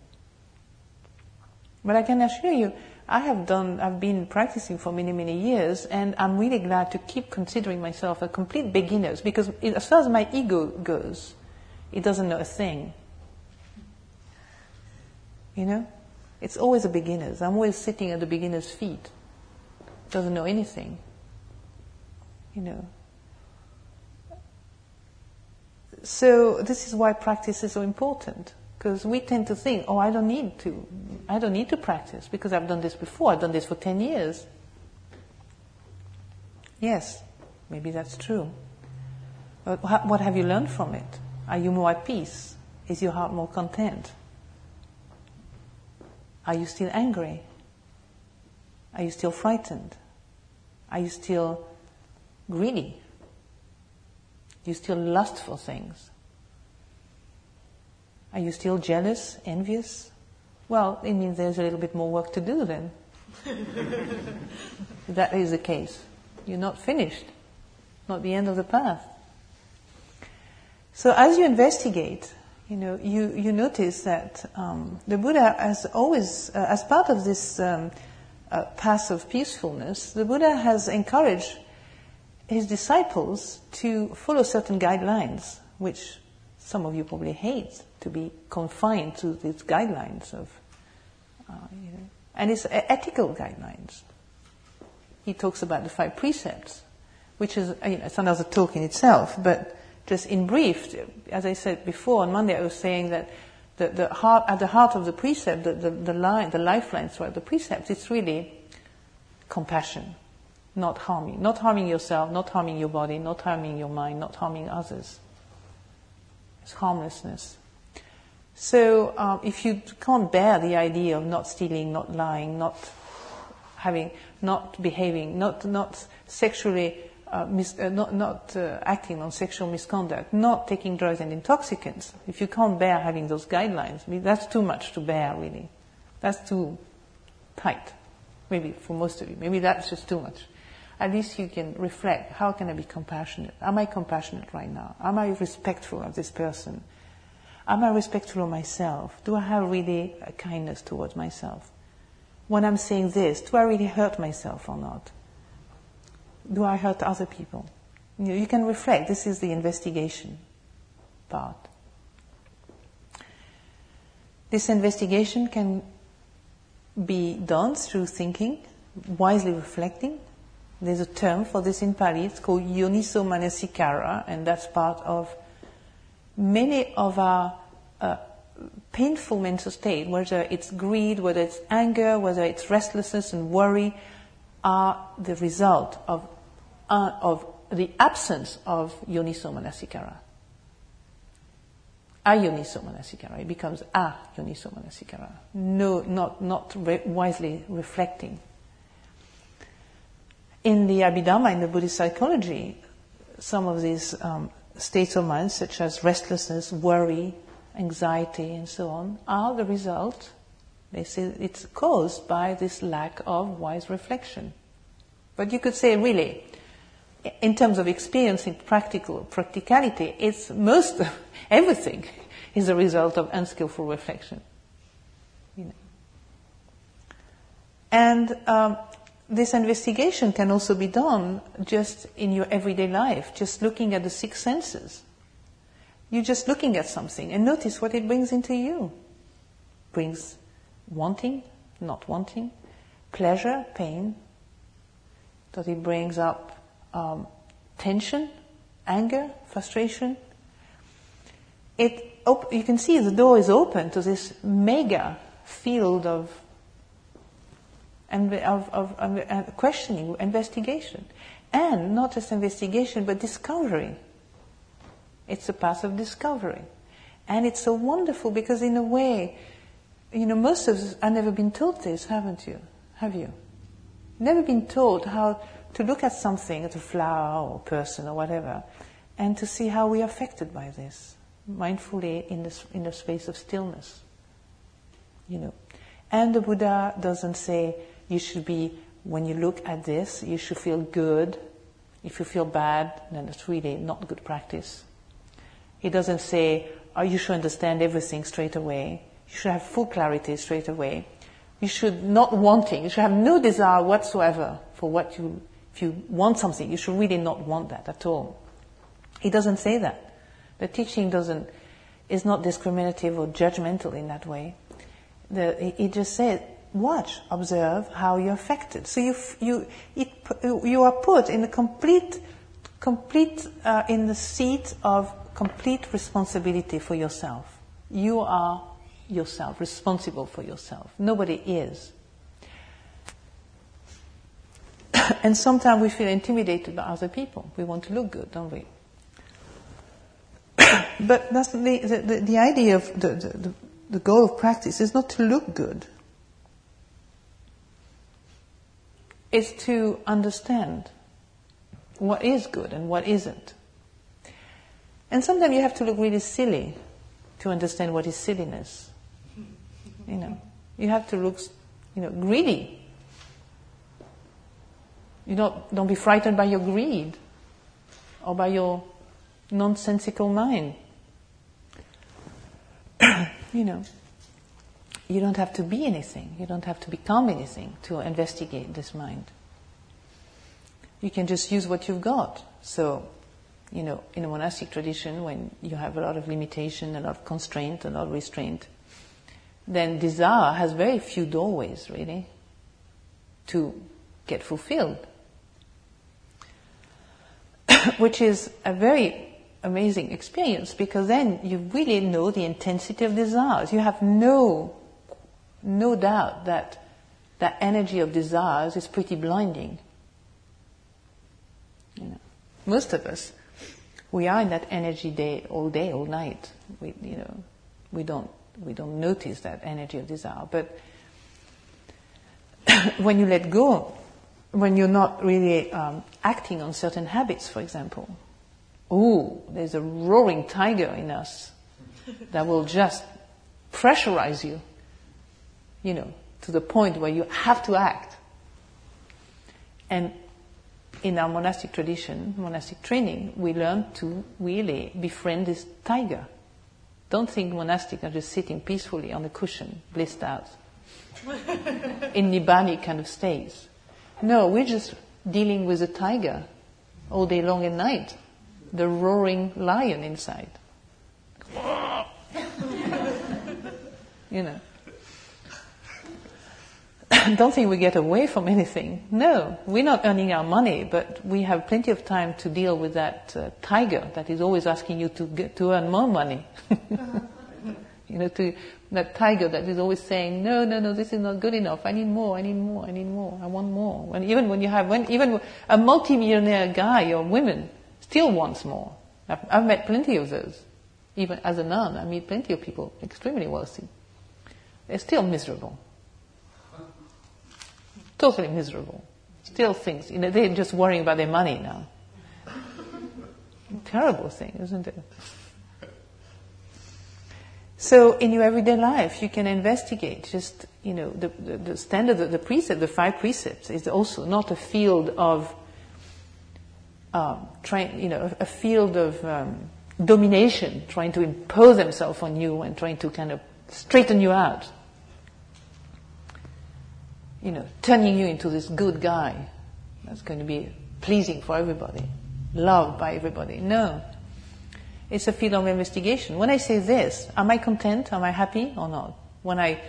Speaker 1: But I can assure you, I have done, I've been practicing for many, many years, and I'm really glad to keep considering myself a complete beginner because as far as my ego goes, it doesn't know a thing. You know? It's always a beginner's. I'm always sitting at the beginner's feet. Doesn't know anything. You know? So this is why practice is so important. Because we tend to think, oh, I don't need to, I don't need to practice because I've done this before. I've done this for 10 years. Yes, maybe that's true. But what have you learned from it? Are you more at peace? Is your heart more content? Are you still angry? Are you still frightened? Are you still greedy? Do you still lust for things? Are you still jealous, envious? Well, it means there's a little bit more work to do then. that is the case. You're not finished, not the end of the path. So as you investigate, you know, you, you notice that um, the Buddha has always, uh, as part of this um, uh, path of peacefulness, the Buddha has encouraged his disciples to follow certain guidelines, which some of you probably hate to be confined to these guidelines of, uh, you know, and it's ethical guidelines. He talks about the five precepts, which is, you know, it's another talk in itself, but just in brief, as I said before on Monday, I was saying that the, the heart, at the heart of the precept, the, the, the line, the lifeline throughout the precepts, it's really compassion, not harming, not harming yourself, not harming your body, not harming your mind, not harming others. It's harmlessness. So um, if you can't bear the idea of not stealing, not lying, not having, not behaving, not not sexually, uh, mis- uh, not not uh, acting on sexual misconduct, not taking drugs and intoxicants, if you can't bear having those guidelines, I mean, that's too much to bear, really. That's too tight. Maybe for most of you, maybe that's just too much. At least you can reflect: How can I be compassionate? Am I compassionate right now? Am I respectful of this person? Am I respectful of myself? Do I have really a kindness towards myself? When I'm saying this, do I really hurt myself or not? Do I hurt other people? You, you can reflect. This is the investigation part. This investigation can be done through thinking, wisely reflecting. There's a term for this in Pali. It's called yoniso manasikara, and that's part of many of our uh, painful mental state, whether it's greed, whether it's anger, whether it's restlessness and worry, are the result of, uh, of the absence of yoniso manasikara. Ayoniso manasikara. It becomes a yoniso manasikara. No, not, not re- wisely reflecting. In the Abhidhamma, in the Buddhist psychology, some of these um, states of mind, such as restlessness, worry, anxiety, and so on, are the result, they say it's caused by this lack of wise reflection. But you could say, really, in terms of experiencing practical practicality, it's most everything is a result of unskillful reflection. You know. And um, this investigation can also be done just in your everyday life, just looking at the six senses. You're just looking at something and notice what it brings into you. Brings wanting, not wanting, pleasure, pain. Does it brings up um, tension, anger, frustration? It op- you can see the door is open to this mega field of and of, of, of uh, questioning, investigation. And not just investigation, but discovery. It's a path of discovery. And it's so wonderful because, in a way, you know, most of us have never been taught this, haven't you? Have you? Never been taught how to look at something, at a flower or person or whatever, and to see how we are affected by this, mindfully in the, in the space of stillness. You know. And the Buddha doesn't say you should be, when you look at this, you should feel good. If you feel bad, then it's really not good practice. He doesn't say, oh, you should understand everything straight away. You should have full clarity straight away. You should not wanting, you should have no desire whatsoever for what you, if you want something, you should really not want that at all. He doesn't say that. The teaching doesn't, is not discriminative or judgmental in that way. The, he just said, watch, observe how you're affected. So you, you, it, you are put in a complete, complete, uh, in the seat of complete responsibility for yourself. You are yourself, responsible for yourself. Nobody is. and sometimes we feel intimidated by other people. We want to look good, don't we? but that's the, the, the, idea of the, the, the goal of practice is not to look good. It's to understand what is good and what isn't. And sometimes you have to look really silly to understand what is silliness. You know, you have to look, you know, greedy. You don't, don't be frightened by your greed or by your nonsensical mind. you know, you don't have to be anything. You don't have to become anything to investigate this mind. You can just use what you've got. So, you know, in a monastic tradition, when you have a lot of limitation, a lot of constraint, a lot of restraint, then desire has very few doorways, really, to get fulfilled. Which is a very amazing experience because then you really know the intensity of desires. You have no, no doubt that that energy of desires is pretty blinding. You know, most of us, we are in that energy day all day, all night. We, you know, we don't we don't notice that energy of desire. But when you let go, when you're not really um, acting on certain habits, for example, oh, there's a roaring tiger in us that will just pressurize you, you know, to the point where you have to act. And in our monastic tradition, monastic training, we learn to really befriend this tiger. Don't think monastic are just sitting peacefully on a cushion, blissed out, in nibbani kind of states. No, we're just dealing with a tiger all day long and night, the roaring lion inside. you know. don't think we get away from anything. No, we're not earning our money, but we have plenty of time to deal with that uh, tiger that is always asking you to get, to earn more money. you know, to that tiger that is always saying, "No, no, no, this is not good enough. I need more. I need more. I need more. I want more." When even when you have when even a multimillionaire guy or woman still wants more. I've, I've met plenty of those. Even as a nun, I meet plenty of people extremely wealthy. They're still miserable totally miserable. Still things, you know, they're just worrying about their money now. Terrible thing, isn't it? So in your everyday life, you can investigate just, you know, the, the, the standard, the, the precept, the five precepts is also not a field of, um, trying, you know, a, field of um, domination, trying to impose themselves on you and trying to kind of straighten you out you know, turning you into this good guy that's going to be pleasing for everybody, loved by everybody. No. It's a field of investigation. When I say this, am I content? Am I happy or not? When I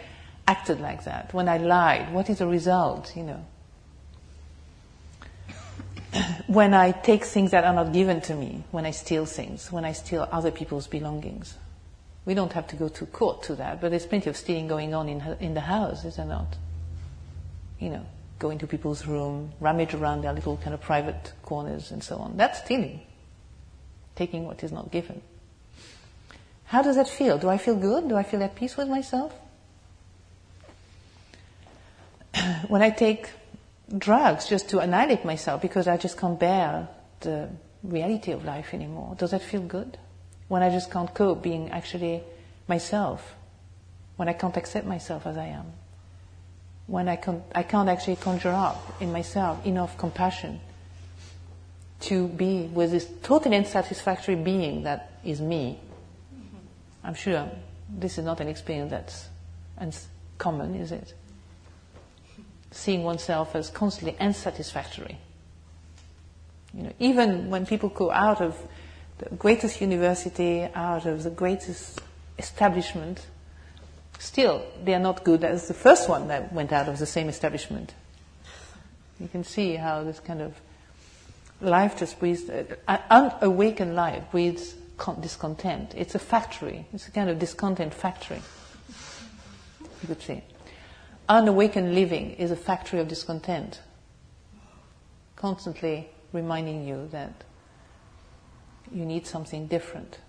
Speaker 1: acted like that, when I lied, what is the result, you know? when I take things that are not given to me, when I steal things, when I steal other people's belongings. We don't have to go to court to that, but there's plenty of stealing going on in, in the house, is there not? you know, go into people's room, rummage around their little kind of private corners and so on. That's stealing. Taking what is not given. How does that feel? Do I feel good? Do I feel at peace with myself? when I take drugs just to annihilate myself because I just can't bear the reality of life anymore, does that feel good? When I just can't cope being actually myself, when I can't accept myself as I am, when I can't, I can't actually conjure up in myself enough compassion to be with this totally unsatisfactory being that is me. I'm sure this is not an experience that's common, is it? Seeing oneself as constantly unsatisfactory. You know, even when people go out of the greatest university, out of the greatest establishment, still they are not good as the first one that went out of the same establishment. You can see how this kind of life just breeds, uh, unawakened life breeds discontent. It's a factory. It's a kind of discontent factory. You could say. Unawakened living is a factory of discontent. Constantly reminding you that you need something different.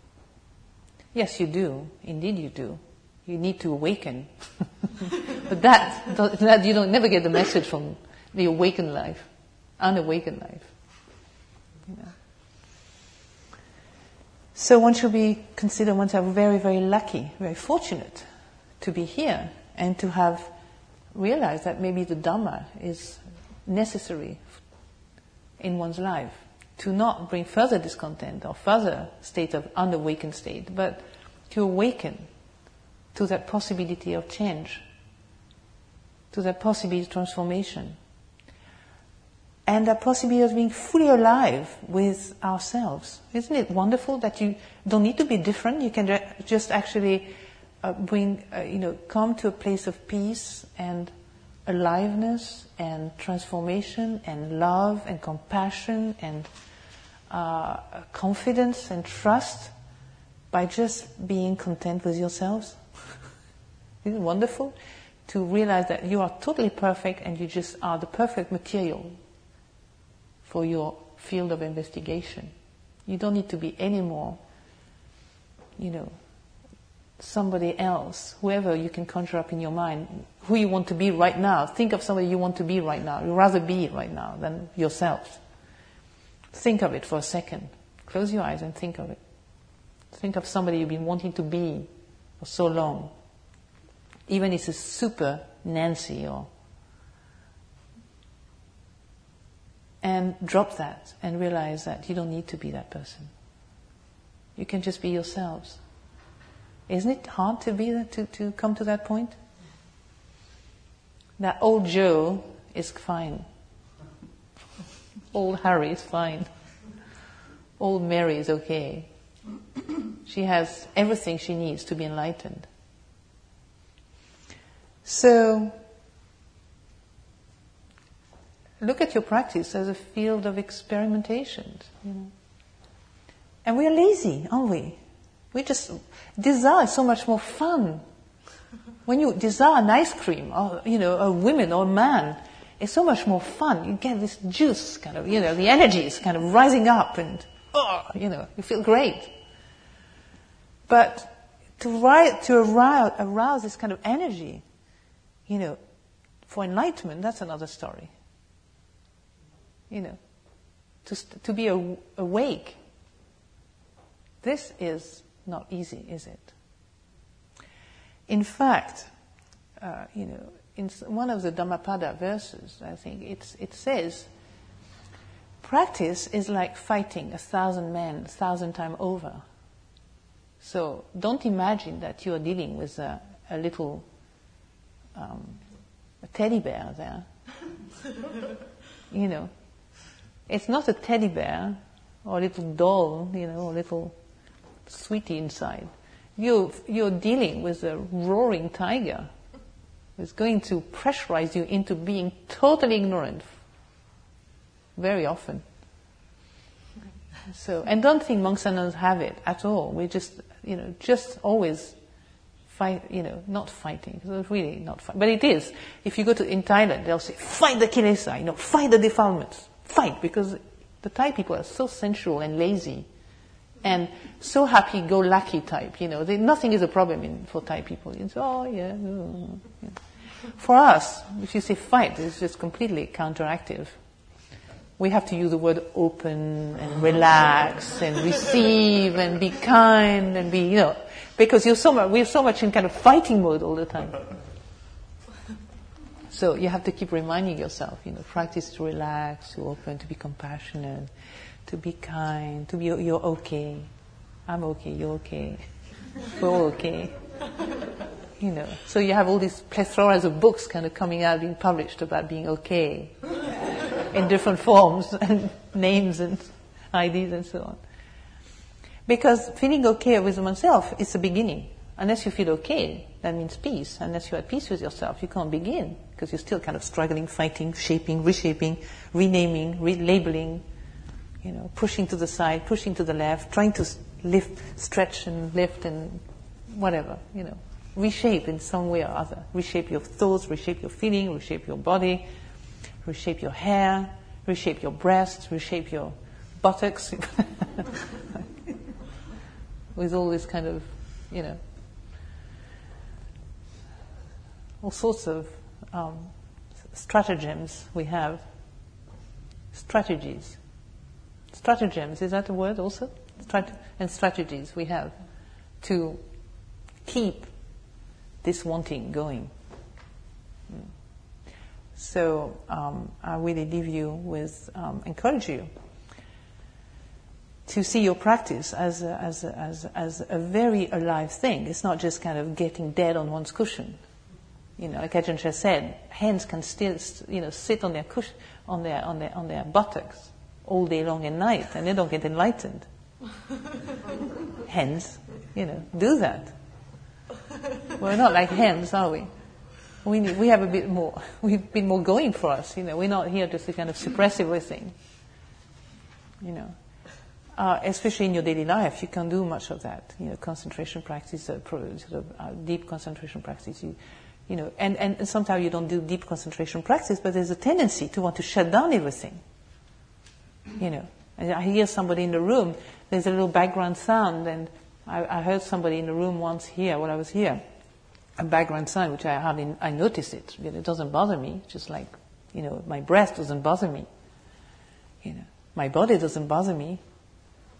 Speaker 1: Yes, you do. Indeed, you do. You need to awaken. but that, that you don't never get the message from the awakened life, unawakened life. So one should be consider oneself very, very lucky, very fortunate to be here and to have realized that maybe the Dhamma is necessary in one's life to not bring further discontent or further state of unawakened state, but to awaken to that possibility of change, to that possibility of transformation and the possibility of being fully alive with ourselves. Isn't it wonderful that you don't need to be different? You can just actually uh, bring, uh, you know, come to a place of peace and aliveness and transformation and love and compassion and uh, confidence and trust by just being content with yourselves. Isn't it wonderful to realize that you are totally perfect and you just are the perfect material for your field of investigation. You don't need to be any more, you know, somebody else, whoever you can conjure up in your mind, who you want to be right now. Think of somebody you want to be right now. You'd rather be right now than yourself. Think of it for a second. Close your eyes and think of it. Think of somebody you've been wanting to be for so long. Even if it's a super Nancy or and drop that and realize that you don't need to be that person. You can just be yourselves. Isn't it hard to be that, to, to come to that point? That old Joe is fine. Old Harry is fine. Old Mary is okay. She has everything she needs to be enlightened. So, look at your practice as a field of experimentation. You know. And we are lazy, aren't we? We just desire so much more fun. When you desire an ice cream, or you know, a woman or a man, it's so much more fun. You get this juice, kind of, you know, the energy is kind of rising up, and oh, you know, you feel great. But to, ri- to arouse, arouse this kind of energy, you know, for enlightenment, that's another story you know, to, to be awake. This is not easy, is it? In fact, uh, you know, in one of the Dhammapada verses, I think it says, practice is like fighting a thousand men, a thousand times over. So don't imagine that you are dealing with a, a little um, a teddy bear there. you know, it's not a teddy bear or a little doll, you know, a little sweetie inside. You're, you're dealing with a roaring tiger who's going to pressurize you into being totally ignorant very often. So, and don't think monks and nuns have it at all. We're just, you know, just always fight, you know, not fighting. It's really not fighting. But it is. If you go to, in Thailand, they'll say, fight the kilesa, you know, fight the defilements fight because the Thai people are so sensual and lazy and so happy-go-lucky type. You know, they, nothing is a problem in, for Thai people. It's oh yeah, yeah. For us, if you say fight, it's just completely counteractive. We have to use the word open and relax and receive and be kind and be, you know, because you're so much, we're so much in kind of fighting mode all the time. So you have to keep reminding yourself, you know, practice to relax, to open, to be compassionate, to be kind, to be, you're okay. I'm okay, you're okay. We're okay. You know, so you have all these plethoras of books kind of coming out, being published about being okay in different forms and names and IDs and so on. Because feeling okay with oneself is the beginning. Unless you feel okay, that means peace. Unless you're at peace with yourself, you can't begin because you're still kind of struggling, fighting, shaping, reshaping, renaming, relabeling, you know, pushing to the side, pushing to the left, trying to lift, stretch and lift and whatever, you know, reshape in some way or other. Reshape your thoughts, reshape your feeling, reshape your body, reshape your hair, reshape your breasts, reshape your buttocks. With all this kind of, you know, all sorts of um, stratagems we have. Strategies. Stratagems, is that a word also? Strat- and strategies we have to keep this wanting going. Hmm. So um, I really leave you with, um, encourage you to see your practice as a, as, a, as, a, as a very alive thing. It's not just kind of getting dead on one's cushion. You know, like Ajahn Chah said, hens can still, you know, sit on their cushion, on their, on their, on their buttocks all day long and night, and they don't get enlightened. hens, you know, do that. We're not like hens, are we? We, need, we have a bit more, we've been more going for us, you know, we're not here just to kind of suppress everything. You know, uh, especially in your daily life, you can do much of that. You know, concentration practice, uh, sort of uh, deep concentration practice. You, you know, and, and sometimes you don't do deep concentration practice, but there's a tendency to want to shut down everything. You know, and I hear somebody in the room, there's a little background sound, and I, I heard somebody in the room once here, while I was here, a background sound, which I hardly, I notice it. You know, it doesn't bother me, just like, you know, my breath doesn't bother me. You know, my body doesn't bother me.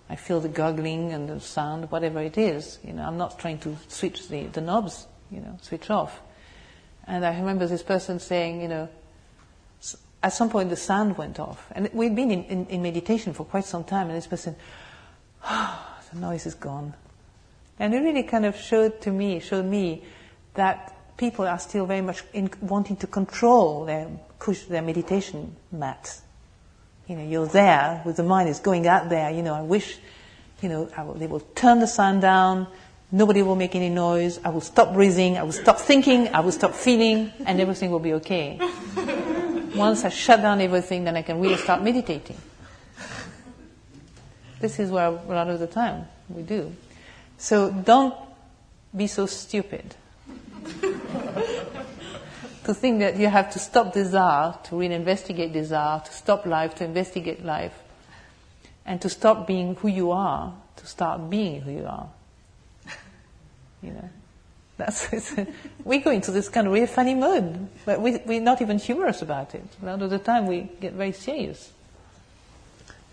Speaker 1: I feel the gurgling and the sound, whatever it is. You know, I'm not trying to switch the, the knobs, you know, switch off. And I remember this person saying, you know, at some point the sound went off. And we'd been in, in, in meditation for quite some time, and this person, oh, the noise is gone. And it really kind of showed to me, showed me that people are still very much in, wanting to control their, their meditation mats. You know, you're there with the mind is going out there. You know, I wish, you know, will, they will turn the sound down. Nobody will make any noise. I will stop breathing. I will stop thinking. I will stop feeling, and everything will be okay. Once I shut down everything, then I can really start meditating. This is where a lot of the time we do. So don't be so stupid to think that you have to stop desire to really investigate desire, to stop life to investigate life, and to stop being who you are to start being who you are. You know, that's we go into this kind of really funny mood, but we, we're not even humorous about it. A lot of the time, we get very serious.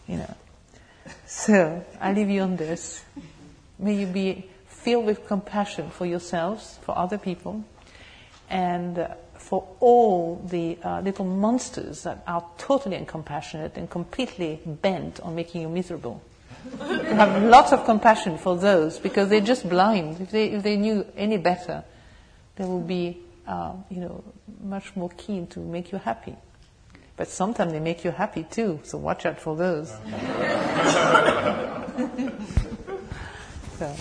Speaker 1: You know, so I leave you on this. May you be filled with compassion for yourselves, for other people, and for all the uh, little monsters that are totally uncompassionate and completely bent on making you miserable. You have lots of compassion for those because they're just blind. If they, if they knew any better, they will be, uh, you know, much more keen to make you happy. But sometimes they make you happy too, so watch out for those. so.